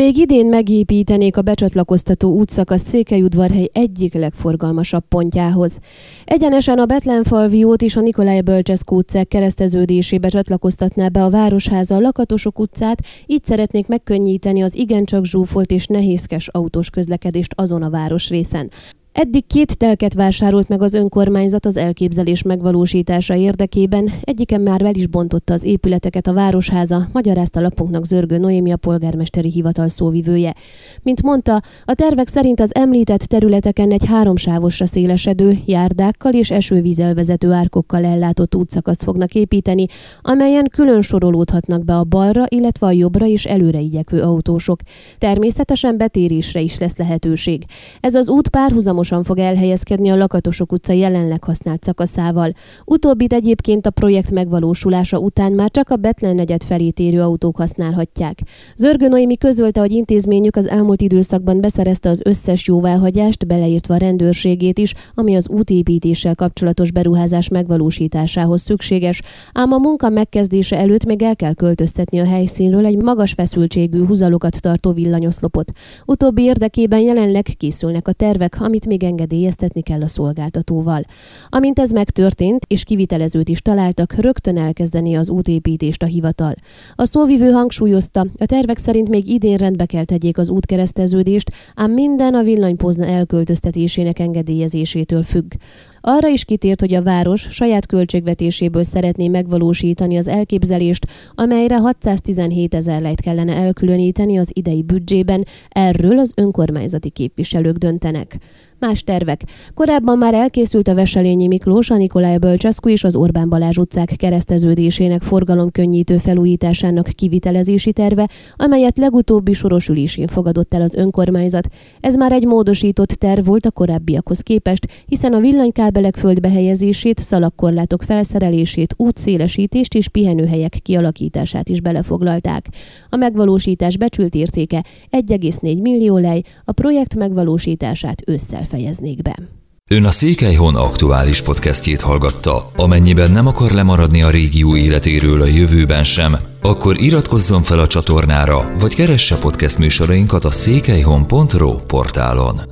Még idén megépítenék a becsatlakoztató útszakasz Székelyudvarhely egyik legforgalmasabb pontjához. Egyenesen a Betlenfalvi út és a Nikolaj Bölcseszkó utcák kereszteződésébe csatlakoztatná be a Városháza a Lakatosok utcát, így szeretnék megkönnyíteni az igencsak zsúfolt és nehézkes autós közlekedést azon a városrészen. Eddig két telket vásárolt meg az önkormányzat az elképzelés megvalósítása érdekében, egyiken már vel is bontotta az épületeket a Városháza, magyarázta lapunknak Zörgő Noémia polgármesteri hivatal szóvivője. Mint mondta, a tervek szerint az említett területeken egy háromsávosra szélesedő, járdákkal és esővízzel vezető árkokkal ellátott útszakaszt fognak építeni, amelyen külön sorolódhatnak be a balra, illetve a jobbra és előre igyekvő autósok. Természetesen betérésre is lesz lehetőség. Ez az út párhuzamos párhuzamosan fog elhelyezkedni a Lakatosok utca jelenleg használt szakaszával. Utóbbit egyébként a projekt megvalósulása után már csak a Betlen negyed felé térő autók használhatják. Zörgő Noémi közölte, hogy intézményük az elmúlt időszakban beszerezte az összes jóváhagyást, beleértve a rendőrségét is, ami az útépítéssel kapcsolatos beruházás megvalósításához szükséges, ám a munka megkezdése előtt még el kell költöztetni a helyszínről egy magas feszültségű húzalokat tartó villanyoszlopot. Utóbbi érdekében jelenleg készülnek a tervek, amit még engedélyeztetni kell a szolgáltatóval. Amint ez megtörtént, és kivitelezőt is találtak, rögtön elkezdeni az útépítést a hivatal. A szóvivő hangsúlyozta, a tervek szerint még idén rendbe kell tegyék az útkereszteződést, ám minden a villanypozna elköltöztetésének engedélyezésétől függ. Arra is kitért, hogy a város saját költségvetéséből szeretné megvalósítani az elképzelést, amelyre 617 ezer lejt kellene elkülöníteni az idei büdzsében, erről az önkormányzati képviselők döntenek. Más tervek. Korábban már elkészült a Veselényi Miklós, a Nikolaj Bölcseszku és az Orbán Balázs utcák kereszteződésének forgalomkönnyítő felújításának kivitelezési terve, amelyet legutóbbi soros ülésén fogadott el az önkormányzat. Ez már egy módosított terv volt a korábbiakhoz képest, hiszen a villanykábelek földbe helyezését, szalagkorlátok felszerelését, útszélesítést és pihenőhelyek kialakítását is belefoglalták. A megvalósítás becsült értéke 1,4 millió lej, a projekt megvalósítását ősszel fejeznék be. Ön a Székelyhon aktuális podcastjét hallgatta. Amennyiben nem akar lemaradni a régió életéről a jövőben sem, akkor iratkozzon fel a csatornára, vagy keresse podcast műsorainkat a székelyhon.pro portálon.